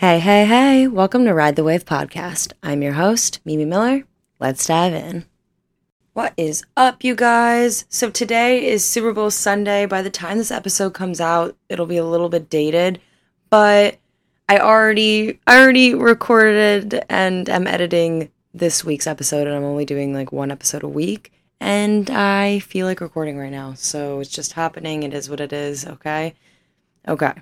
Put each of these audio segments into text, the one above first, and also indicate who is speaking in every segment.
Speaker 1: Hey, hey, hey, welcome to Ride the Wave podcast. I'm your host, Mimi Miller. Let's dive in. What is up, you guys? So, today is Super Bowl Sunday. By the time this episode comes out, it'll be a little bit dated, but I already I already recorded and am editing this week's episode and I'm only doing like one episode a week and I feel like recording right now. So, it's just happening. It is what it is, okay? Okay.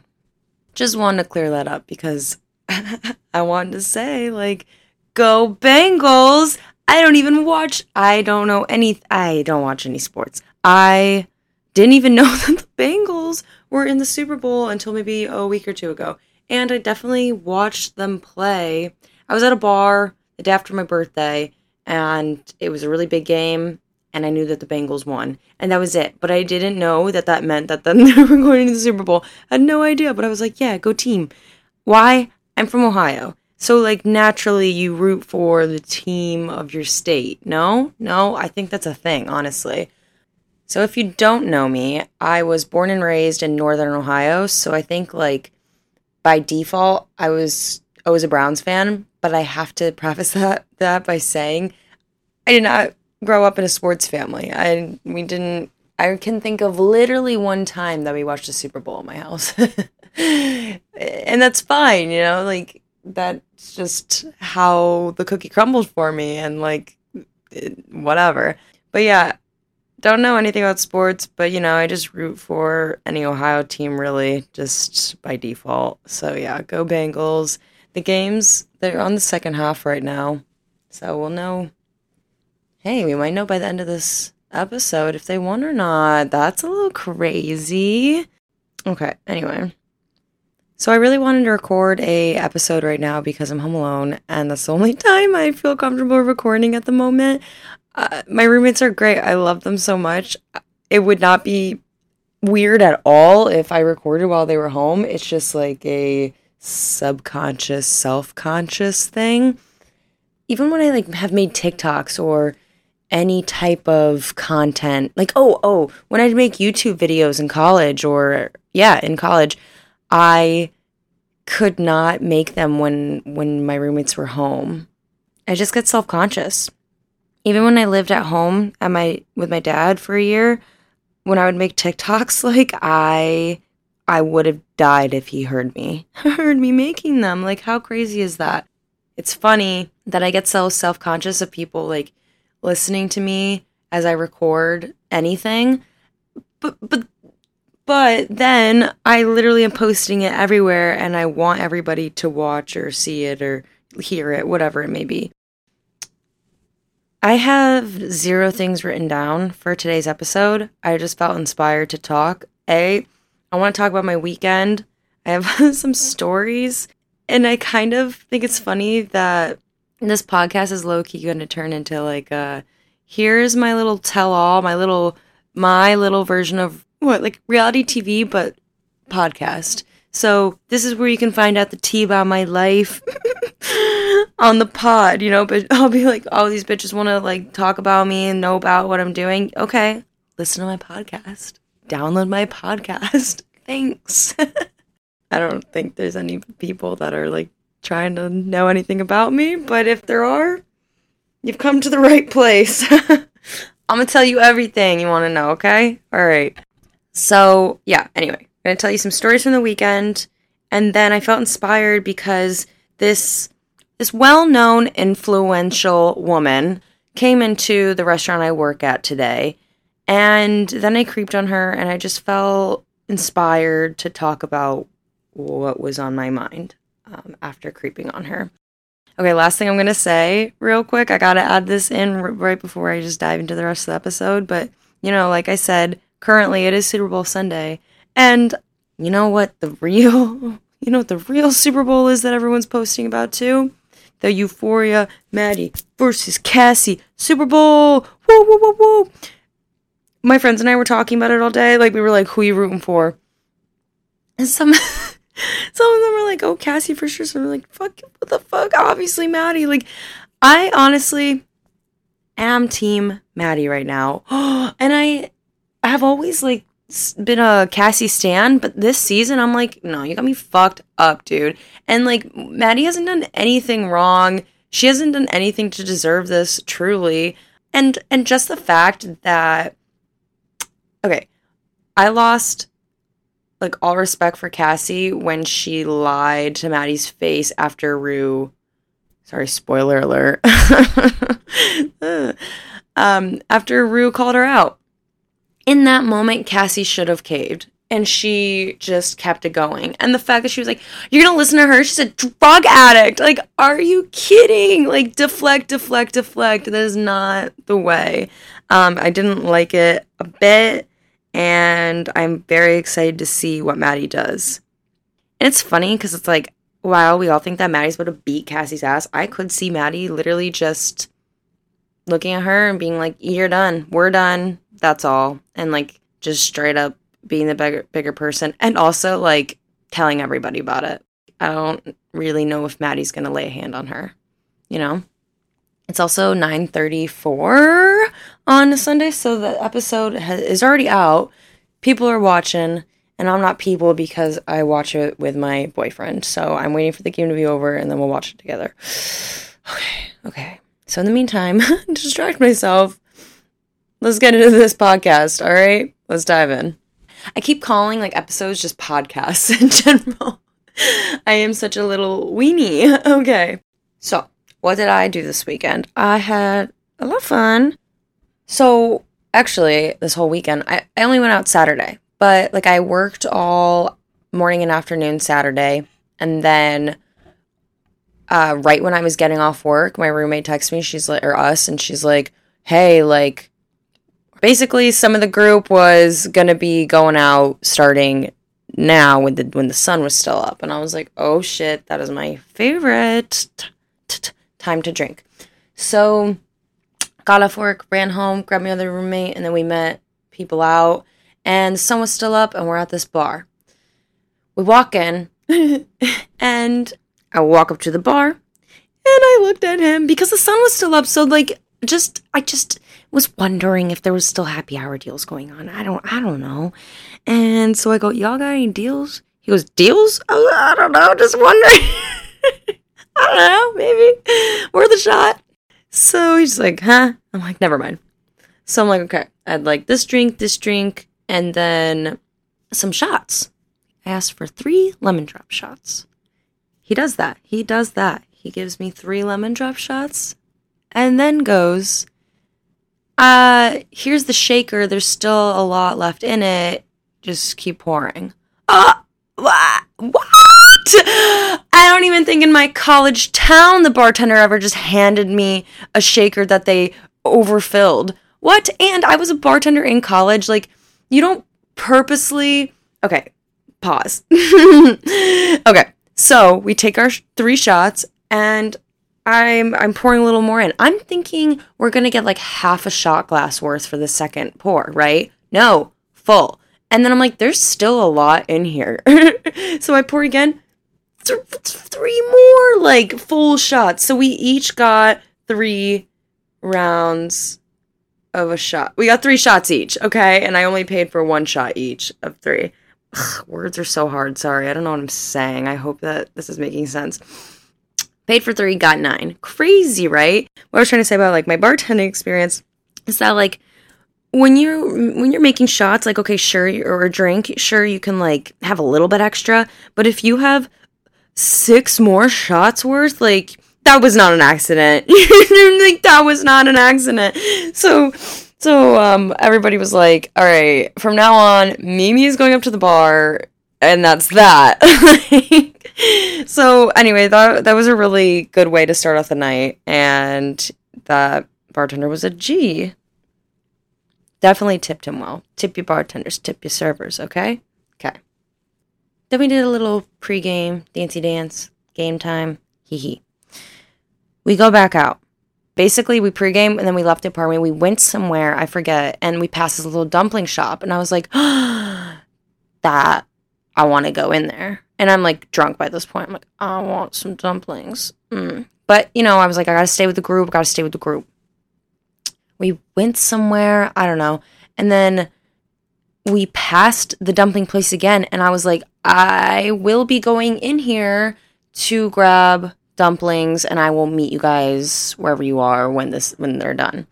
Speaker 1: Just wanted to clear that up because I wanted to say, like, go Bengals. I don't even watch, I don't know any, I don't watch any sports. I didn't even know that the Bengals were in the Super Bowl until maybe a week or two ago. And I definitely watched them play. I was at a bar the day after my birthday, and it was a really big game, and I knew that the Bengals won. And that was it. But I didn't know that that meant that then they were going to the Super Bowl. I had no idea, but I was like, yeah, go team. Why? I'm from Ohio. So, like, naturally, you root for the team of your state. No? No? I think that's a thing, honestly. So, if you don't know me, I was born and raised in Northern Ohio. So, I think, like, by default, I was always a Browns fan. But I have to preface that, that by saying I did not grow up in a sports family. I we didn't I can think of literally one time that we watched the Super Bowl in my house. and that's fine, you know, like that's just how the cookie crumbled for me and like whatever. But yeah, don't know anything about sports, but you know, I just root for any Ohio team really just by default. So yeah, go Bengals. The games they're on the second half right now. So we'll know hey, we might know by the end of this episode if they won or not. That's a little crazy. Okay, anyway. So I really wanted to record a episode right now because I'm home alone and that's the only time I feel comfortable recording at the moment. Uh, my roommates are great. I love them so much. It would not be weird at all if I recorded while they were home. It's just like a subconscious, self-conscious thing. Even when I like have made TikToks or any type of content, like oh, oh, when I'd make YouTube videos in college or yeah, in college, I could not make them when when my roommates were home. I just get self-conscious. Even when I lived at home at my with my dad for a year, when I would make TikToks, like I I would have died if he heard me. heard me making them. Like how crazy is that? It's funny that I get so self-conscious of people like listening to me as I record anything. But but but then I literally am posting it everywhere and I want everybody to watch or see it or hear it, whatever it may be. I have zero things written down for today's episode. I just felt inspired to talk. A, I want to talk about my weekend. I have some stories, and I kind of think it's funny that this podcast is low key going to turn into like a here's my little tell all, my little my little version of what like reality TV but podcast. So this is where you can find out the tea about my life on the pod, you know, but I'll be like, oh, these bitches want to like talk about me and know about what I'm doing. Okay, listen to my podcast. Download my podcast. Thanks. I don't think there's any people that are like trying to know anything about me, but if there are, you've come to the right place. I'm gonna tell you everything you want to know, okay? All right. So, yeah, anyway, I'm gonna tell you some stories from the weekend, and then I felt inspired because this this well-known influential woman came into the restaurant I work at today, and then I creeped on her and I just felt inspired to talk about what was on my mind um, after creeping on her. Okay, last thing I'm going to say real quick. I got to add this in right before I just dive into the rest of the episode. But, you know, like I said, currently it is Super Bowl Sunday. And you know what the real, you know what the real Super Bowl is that everyone's posting about too? The Euphoria Maddie versus Cassie Super Bowl. Woo, woo, woo, woo. My friends and I were talking about it all day. Like, we were like, who are you rooting for? And some. some of them are like, oh, Cassie for sure. So I'm like, fuck, what the fuck? Obviously, Maddie. Like, I honestly am team Maddie right now. and I have always like been a Cassie stan, but this season I'm like, no, you got me fucked up, dude. And like Maddie hasn't done anything wrong. She hasn't done anything to deserve this, truly. And and just the fact that okay, I lost like all respect for Cassie when she lied to Maddie's face after Rue. Sorry, spoiler alert. um, after Rue called her out. In that moment, Cassie should have caved. And she just kept it going. And the fact that she was like, You're gonna listen to her? She's a drug addict. Like, are you kidding? Like, deflect, deflect, deflect. That is not the way. Um, I didn't like it a bit and I'm very excited to see what Maddie does. And it's funny because it's like, while we all think that Maddie's about to beat Cassie's ass, I could see Maddie literally just looking at her and being like, You're done. We're done. That's all. And like just straight up being the bigger bigger person and also like telling everybody about it. I don't really know if Maddie's gonna lay a hand on her. You know? It's also 9:34 on a Sunday, so the episode has, is already out. People are watching, and I'm not people because I watch it with my boyfriend. So I'm waiting for the game to be over, and then we'll watch it together. Okay, okay. So in the meantime, distract myself. Let's get into this podcast. All right, let's dive in. I keep calling like episodes just podcasts in general. I am such a little weenie. Okay, so what did I do this weekend? I had a lot of fun. So, actually, this whole weekend, I, I only went out Saturday, but like I worked all morning and afternoon Saturday. And then, uh, right when I was getting off work, my roommate texted me, she's like, or us, and she's like, hey, like, basically, some of the group was gonna be going out starting now when the when the sun was still up and i was like oh shit that is my favorite time to drink. So got off work, ran home, grabbed my other roommate, and then we met people out. And the sun was still up, and we're at this bar. We walk in, and I walk up to the bar, and I looked at him because the sun was still up. So like, just I just was wondering if there was still happy hour deals going on. I don't I don't know. And so I go, y'all got any deals? He goes, deals? Oh, I don't know, just wondering. I don't know, maybe worth a shot. So he's like, huh? I'm like, never mind. So I'm like, okay, I'd like this drink, this drink, and then some shots. I asked for three lemon drop shots. He does that. He does that. He gives me three lemon drop shots and then goes, uh, here's the shaker. There's still a lot left in it. Just keep pouring. Uh, what? What? I don't even think in my college town the bartender ever just handed me a shaker that they overfilled. What? And I was a bartender in college. Like, you don't purposely. Okay, pause. okay, so we take our three shots and I'm I'm pouring a little more in. I'm thinking we're gonna get like half a shot glass worth for the second pour, right? No, full. And then I'm like, there's still a lot in here. so I pour again th- three more like full shots. So we each got three rounds of a shot. We got three shots each, okay? And I only paid for one shot each of three. Ugh, words are so hard. Sorry. I don't know what I'm saying. I hope that this is making sense. Paid for three, got nine. Crazy, right? What I was trying to say about like my bartending experience is that like when you're when you're making shots, like okay, sure, or a drink, sure you can like have a little bit extra, but if you have six more shots worth. Like that was not an accident. like that was not an accident. So so um everybody was like, all right, from now on, Mimi is going up to the bar and that's that. so anyway, that that was a really good way to start off the night and that bartender was a G. Definitely tipped him well. Tip your bartenders, tip your servers, okay? Okay. Then we did a little pregame, dancey dance, game time. Hee hee. We go back out. Basically, we pregame and then we left the apartment. We went somewhere, I forget, and we passed this little dumpling shop. And I was like, that I want to go in there. And I'm like drunk by this point. I'm like, I want some dumplings. Mm. But, you know, I was like, I got to stay with the group. I got to stay with the group. We went somewhere, I don't know. And then we passed the dumpling place again, and I was like, I will be going in here to grab dumplings, and I will meet you guys wherever you are when this when they're done.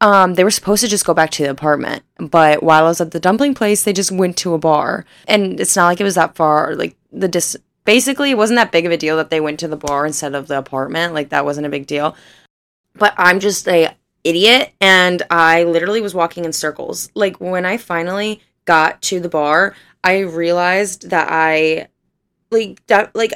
Speaker 1: Um, they were supposed to just go back to the apartment, but while I was at the dumpling place, they just went to a bar, and it's not like it was that far. Like the dis, basically, it wasn't that big of a deal that they went to the bar instead of the apartment. Like that wasn't a big deal. But I'm just a idiot, and I literally was walking in circles. Like when I finally got to the bar, I realized that I like that like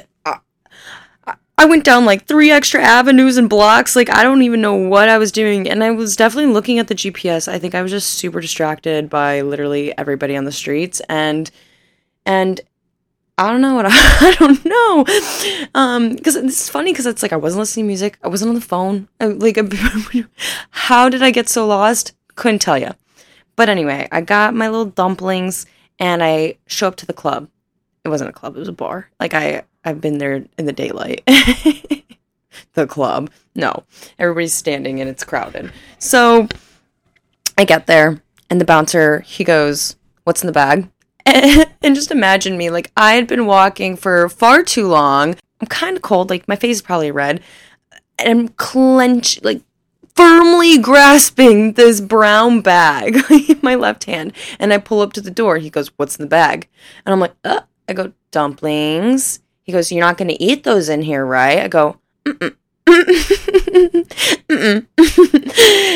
Speaker 1: I went down like three extra avenues and blocks. Like, I don't even know what I was doing. And I was definitely looking at the GPS. I think I was just super distracted by literally everybody on the streets. And, and, I don't know what I, I don't know. Um, cause it's funny because it's like I wasn't listening to music. I wasn't on the phone. I, like, how did I get so lost? Couldn't tell you. But anyway, I got my little dumplings and I show up to the club. It wasn't a club, it was a bar. Like I I've been there in the daylight. the club. No. Everybody's standing and it's crowded. So I get there and the bouncer, he goes, What's in the bag? And, just imagine me, like I had been walking for far too long. I'm kind of cold, like my face is probably red. And I'm clenched, like firmly grasping this brown bag in my left hand. And I pull up to the door. He goes, What's in the bag? And I'm like, uh, I go, Dumplings. He goes, You're not going to eat those in here, right? I go, Mm-mm.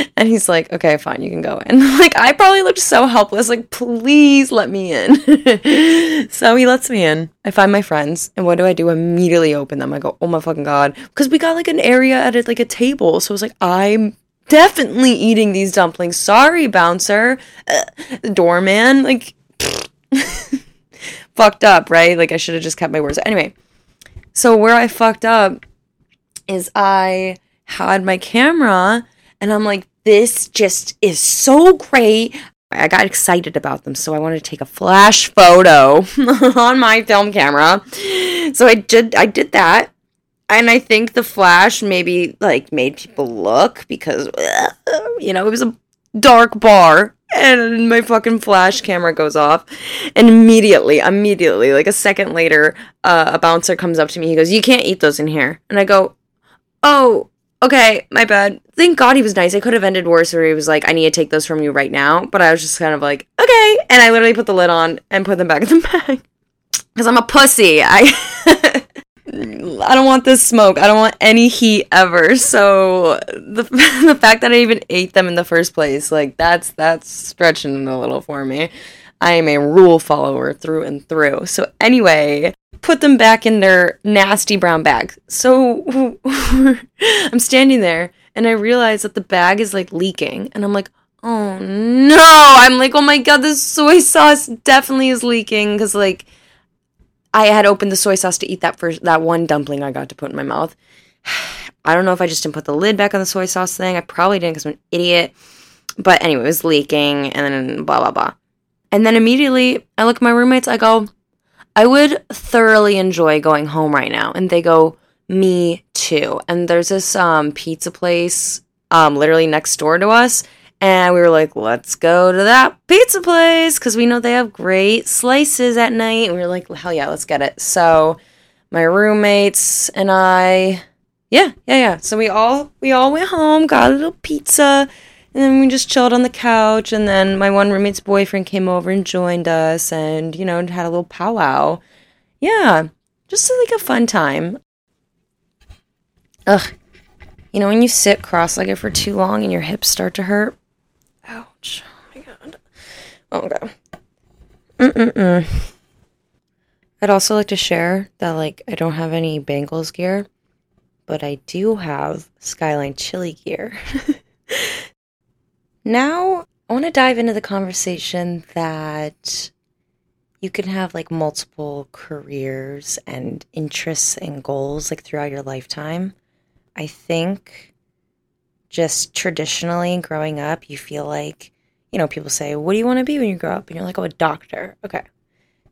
Speaker 1: and he's like, okay, fine, you can go in. like, I probably looked so helpless. Like, please let me in. so he lets me in. I find my friends, and what do I do? Immediately open them. I go, oh my fucking god, because we got like an area at it, like a table. So I was like, I'm definitely eating these dumplings. Sorry, bouncer, uh, doorman. Like, fucked up, right? Like I should have just kept my words. Anyway, so where I fucked up is I had my camera and I'm like, this just is so great. I got excited about them, so I wanted to take a flash photo on my film camera. So I did I did that. And I think the flash maybe like made people look because you know, it was a dark bar and my fucking flash camera goes off. And immediately immediately like a second later uh, a bouncer comes up to me. He goes you can't eat those in here. And i go oh okay my bad. Thank god he was nice. I could have ended worse where he was like i need to take those from you right now. But i was just kind of like okay. And i literally put the lid on and put them back in the bag. Because i'm a pussy. I I don't want this smoke. I don't want any heat ever. So the the fact that I even ate them in the first place, like that's that's stretching a little for me. I am a rule follower through and through. So anyway, put them back in their nasty brown bag. So I'm standing there and I realize that the bag is like leaking and I'm like, "Oh no." I'm like, "Oh my god, this soy sauce definitely is leaking cuz like I had opened the soy sauce to eat that first that one dumpling I got to put in my mouth. I don't know if I just didn't put the lid back on the soy sauce thing. I probably didn't because I'm an idiot. But anyway, it was leaking and then blah blah blah. And then immediately I look at my roommates, I go, I would thoroughly enjoy going home right now. And they go, Me too. And there's this um pizza place um literally next door to us and we were like, let's go to that pizza place because we know they have great slices at night. And we were like, hell yeah, let's get it. So my roommates and I, yeah, yeah, yeah. So we all we all went home, got a little pizza, and then we just chilled on the couch. And then my one roommate's boyfriend came over and joined us, and you know had a little powwow. Yeah, just like a fun time. Ugh, you know when you sit cross-legged for too long and your hips start to hurt. Ouch. Oh my god. Okay. Mm-mm-mm. I'd also like to share that, like, I don't have any Bengals gear, but I do have Skyline Chili gear. now, I want to dive into the conversation that you can have, like, multiple careers and interests and goals, like, throughout your lifetime. I think just traditionally growing up, you feel like, you know, people say, What do you want to be when you grow up? And you're like, Oh, a doctor. Okay.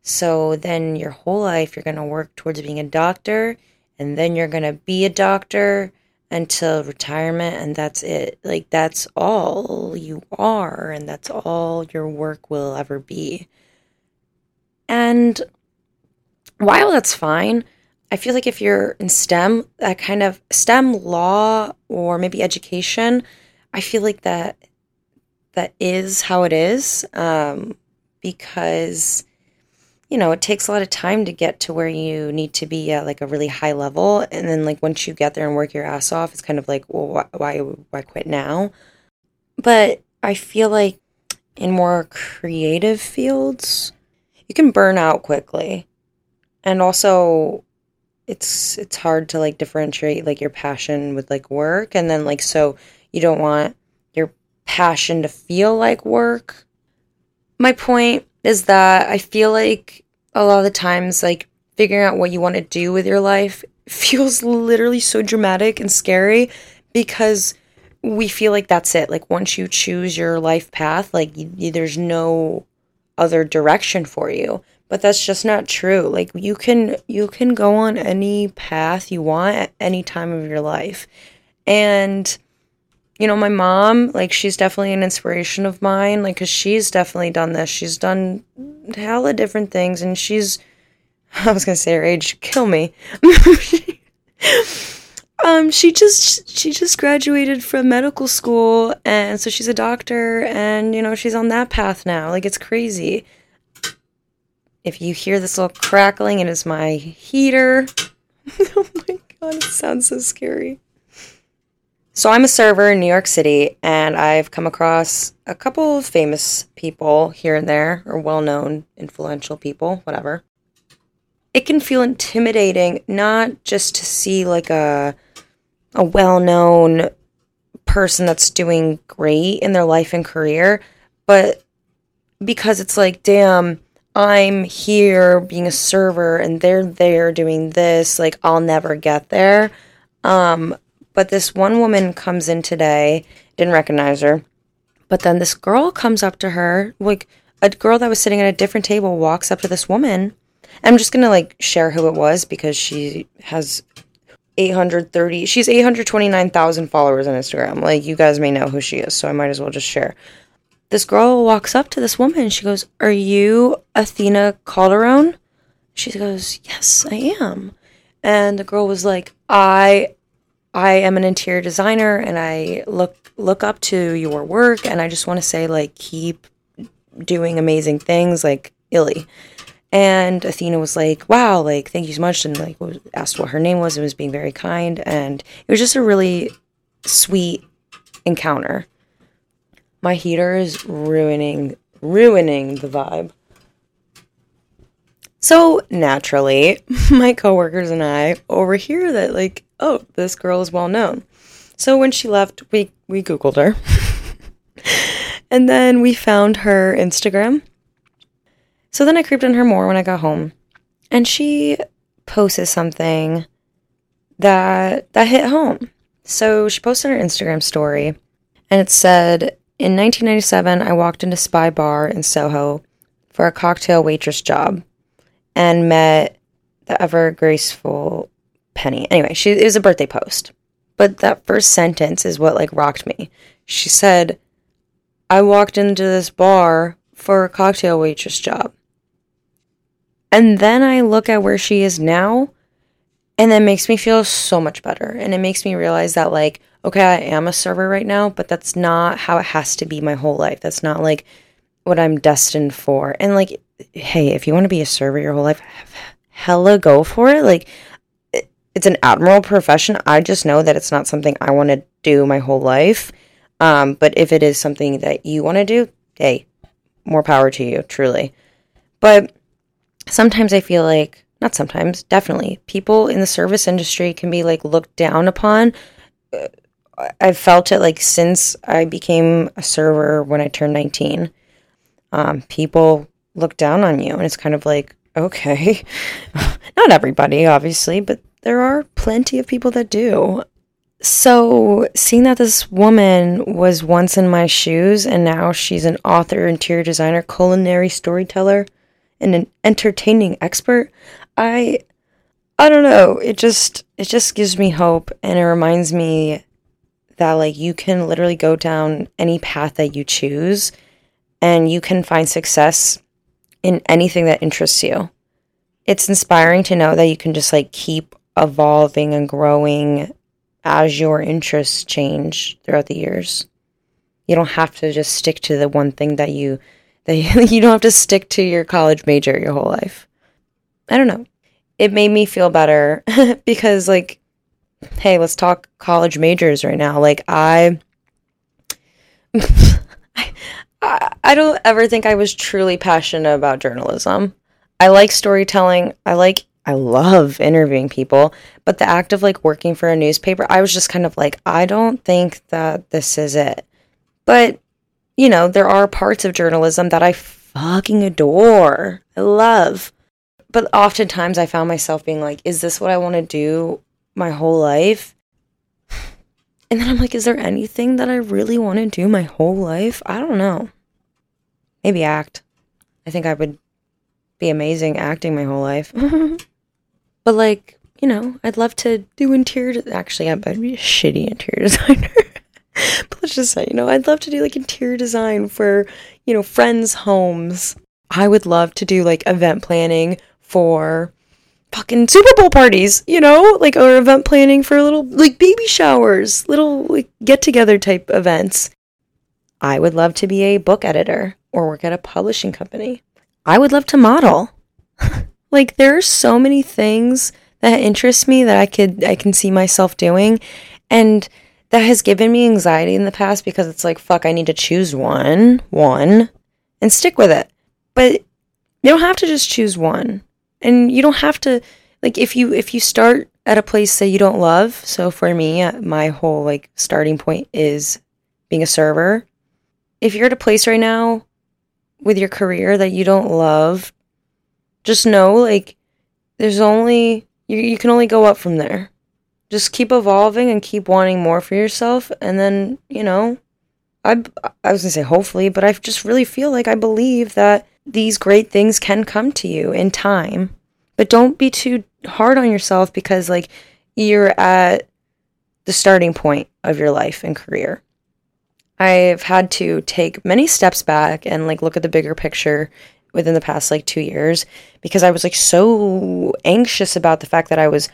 Speaker 1: So then your whole life, you're going to work towards being a doctor, and then you're going to be a doctor, until retirement and that's it. Like that's all you are and that's all your work will ever be. And while that's fine, I feel like if you're in STEM, that kind of STEM law or maybe education, I feel like that that is how it is um, because you know it takes a lot of time to get to where you need to be at like a really high level, and then like once you get there and work your ass off, it's kind of like well why why quit now? But I feel like in more creative fields, you can burn out quickly, and also it's it's hard to like differentiate like your passion with like work. And then like so you don't want passion to feel like work. My point is that i feel like a lot of the times like figuring out what you want to do with your life feels literally so dramatic and scary because we feel like that's it. Like once you choose your life path like there's no other direction for you. But that's just not true. Like you can you can go on any path you want at any time of your life. And you know my mom like she's definitely an inspiration of mine like cuz she's definitely done this she's done hella different things and she's i was to say her age kill me um she just she just graduated from medical school and so she's a doctor and you know she's on that path now like it's crazy if you hear this little crackling, it is my heater. oh my god, it sounds so scary. So I'm a server in New York City, and I've come across a couple of famous people here and there, or well known, influential people, whatever. It can feel intimidating not just to see like a a well known person that's doing great in their life and career, but because it's like, damn, I'm here being a server and they're there doing this, like I'll never get there. Um, but this one woman comes in today, didn't recognize her. But then this girl comes up to her, like a girl that was sitting at a different table walks up to this woman. I'm just gonna like share who it was because she has 830 she's 829,000 followers on Instagram. Like you guys may know who she is, so I might as well just share this girl walks up to this woman. She goes, Are you Athena Calderone? She goes, Yes, I am. And the girl was like, I I am an interior designer and I look look up to your work and I just want to say like keep doing amazing things like Illy. And Athena was like, "Wow, like thank you so much," and like was, asked what her name was and was being very kind, and it was just a really sweet encounter. My heater is ruining ruining the vibe. So naturally, my coworkers and I overhear that like, oh, this girl is well known. So when she left, we we googled her. and then we found her Instagram. So then I creeped on her more when I got home. And she posted something that that hit home. So she posted her Instagram story and it said in 1997, I walked into Spy Bar in Soho for a cocktail waitress job and met the ever graceful Penny. Anyway, she it was a birthday post. But that first sentence is what like rocked me. She said, "I walked into this bar for a cocktail waitress job." And then I look at where she is now, and that makes me feel so much better. And it makes me realize that like okay, I am a server right now, but that's not how it has to be my whole life. That's not like what I'm destined for. And like, hey, if you want to be a server your whole life, hella go for it. Like, it's an admirable profession. I just know that it's not something I want to do my whole life. Um, but if it is something that you want to do, hey, more power to you, truly. But sometimes I feel like, not sometimes, definitely, people in the service industry can be like looked down upon uh, I've felt it like since I became a server when I turned 19. Um, people look down on you, and it's kind of like, okay, not everybody, obviously, but there are plenty of people that do. So, seeing that this woman was once in my shoes and now she's an author, interior designer, culinary storyteller, and an entertaining expert, I I don't know. It just it just gives me hope and it reminds me that like you can literally go down any path that you choose and you can find success in anything that interests you. It's inspiring to know that you can just like keep evolving and growing as your interests change throughout the years. You don't have to just stick to the one thing that you that you, you don't have to stick to your college major your whole life. I don't know. It made me feel better because like hey, let's talk college majors right now. Like I I, I don't ever think I was truly passionate about journalism. I like storytelling. I like I love interviewing people, but the act of like working for a newspaper, I was just kind of like, I don't think that this is it. But, you know, there are parts of journalism that I fucking adore. I love. But oftentimes I found myself being like, is this what I want to do my whole life? And then I'm like, is there anything that I really want to do my whole life? I don't know. Maybe act. I think I would be amazing acting my whole life. but like, you know, I'd love to do interior. De- Actually, I'd be a shitty interior designer. but let's just say, you know, I'd love to do like interior design for, you know, friends' homes. I would love to do like event planning for fucking Super Bowl parties, you know, like or event planning for little like baby showers, little like get together type events. I would love to be a book editor or work at a publishing company. I would love to model. like there are so many things that interest me that I could I can see myself doing and that has given me anxiety in the past because it's like fuck I need to choose one, one and stick with it. But you don't have to just choose one. And you don't have to like if you if you start at a place that you don't love. So for me, uh, my whole like starting point is being a server. If you're at a place right now with your career that you don't love, just know like there's only you you can only go up from there. Just keep evolving and keep wanting more for yourself and then, you know, I I was going to say hopefully, but I just really feel like I believe that these great things can come to you in time. But don't be too hard on yourself because like you're at the starting point of your life and career. I've had to take many steps back and like look at the bigger picture within the past like 2 years because I was like so anxious about the fact that I was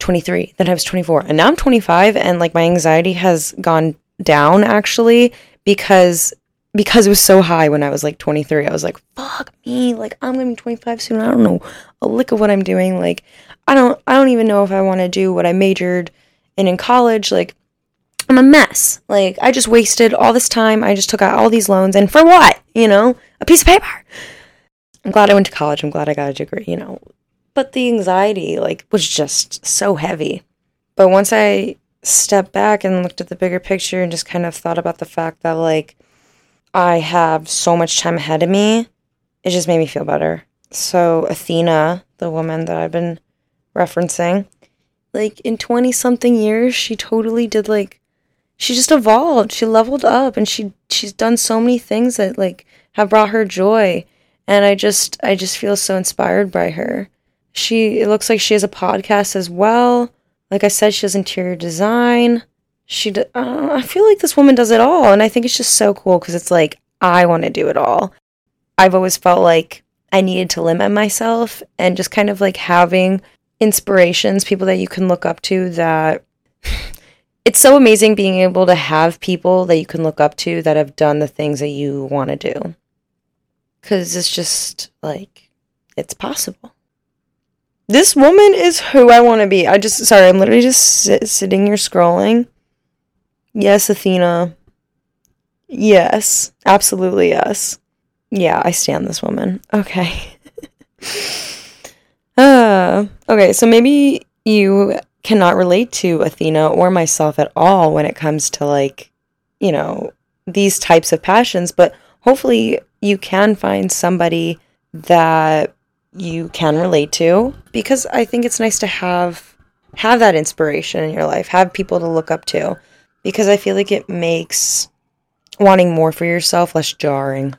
Speaker 1: 23, then I was 24, and now I'm 25 and like my anxiety has gone down actually because because it was so high when I was like 23. I was like, fuck me, like I'm to be 25 soon. I don't know a lick of what I'm doing. Like I don't I don't even know if I want to do what I majored in in college. Like I'm a mess. Like, I just wasted all this time. I just took out all these loans. And for what? You know, a piece of paper. I'm glad I went to college. I'm glad I got a degree, you know. But the anxiety, like, was just so heavy. But once I stepped back and looked at the bigger picture and just kind of thought about the fact that, like, I have so much time ahead of me, it just made me feel better. So, Athena, the woman that I've been referencing, like, in 20 something years, she totally did, like, she just evolved. She leveled up and she she's done so many things that like have brought her joy. And I just I just feel so inspired by her. She it looks like she has a podcast as well. Like I said, she does interior design. She do, uh, I feel like this woman does it all and I think it's just so cool cuz it's like I want to do it all. I've always felt like I needed to limit myself and just kind of like having inspirations, people that you can look up to that it's so amazing being able to have people that you can look up to that have done the things that you want to do. Because it's just like, it's possible. This woman is who I want to be. I just, sorry, I'm literally just sit, sitting here scrolling. Yes, Athena. Yes, absolutely yes. Yeah, I stand this woman. Okay. uh, okay, so maybe you cannot relate to Athena or myself at all when it comes to like, you know, these types of passions, but hopefully you can find somebody that you can relate to because I think it's nice to have have that inspiration in your life, have people to look up to because I feel like it makes wanting more for yourself less jarring.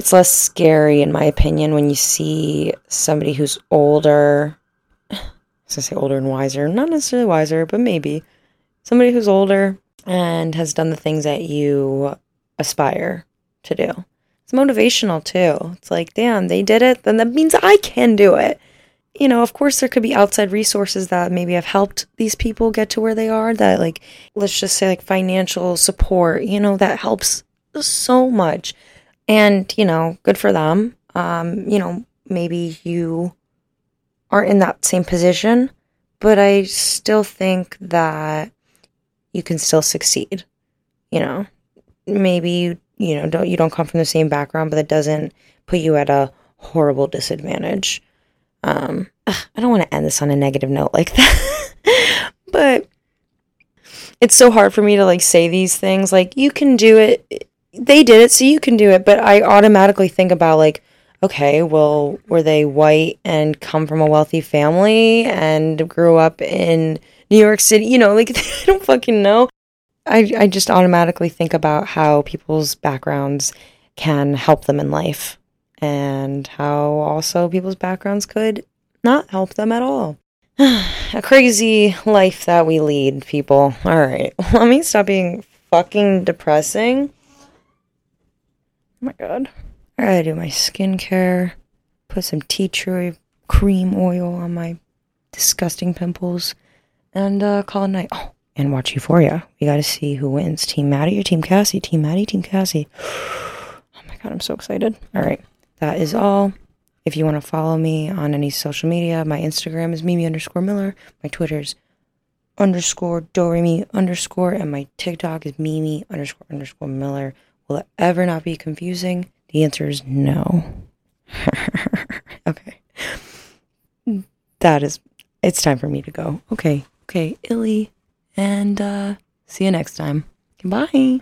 Speaker 1: It's less scary in my opinion when you see somebody who's older I say older and wiser, not necessarily wiser, but maybe somebody who's older and has done the things that you aspire to do. It's motivational too. It's like, damn, they did it, then that means I can do it. You know, of course, there could be outside resources that maybe have helped these people get to where they are. That, like, let's just say, like, financial support, you know, that helps so much. And, you know, good for them. Um, you know, maybe you aren't in that same position, but I still think that you can still succeed. You know, maybe you, you know, don't you don't come from the same background, but that doesn't put you at a horrible disadvantage. Um, ugh, I don't want to end this on a negative note like that, but it's so hard for me to like say these things. Like you can do it. They did it, so you can do it. But I automatically think about like, okay, well, were they white and come from a wealthy family and grew up in New York City? You know, like I don't fucking know. I I just automatically think about how people's backgrounds can help them in life and how also people's backgrounds could not help them at all. a crazy life that we lead, people. All right, let me stop being fucking depressing. Oh my god. I do my skincare, put some tea tree cream oil on my disgusting pimples, and uh, call it night. Oh, and watch Euphoria. We gotta see who wins Team Maddie or Team Cassie? Team Maddie, Team Cassie. Oh my god, I'm so excited. All right, that is all. If you want to follow me on any social media, my Instagram is Mimi underscore Miller. My Twitter's underscore Doremi underscore, and my TikTok is Mimi underscore underscore Miller. Will it ever not be confusing? The answer is no. okay. That is, it's time for me to go. Okay. Okay. Illy. And uh, see you next time. Bye.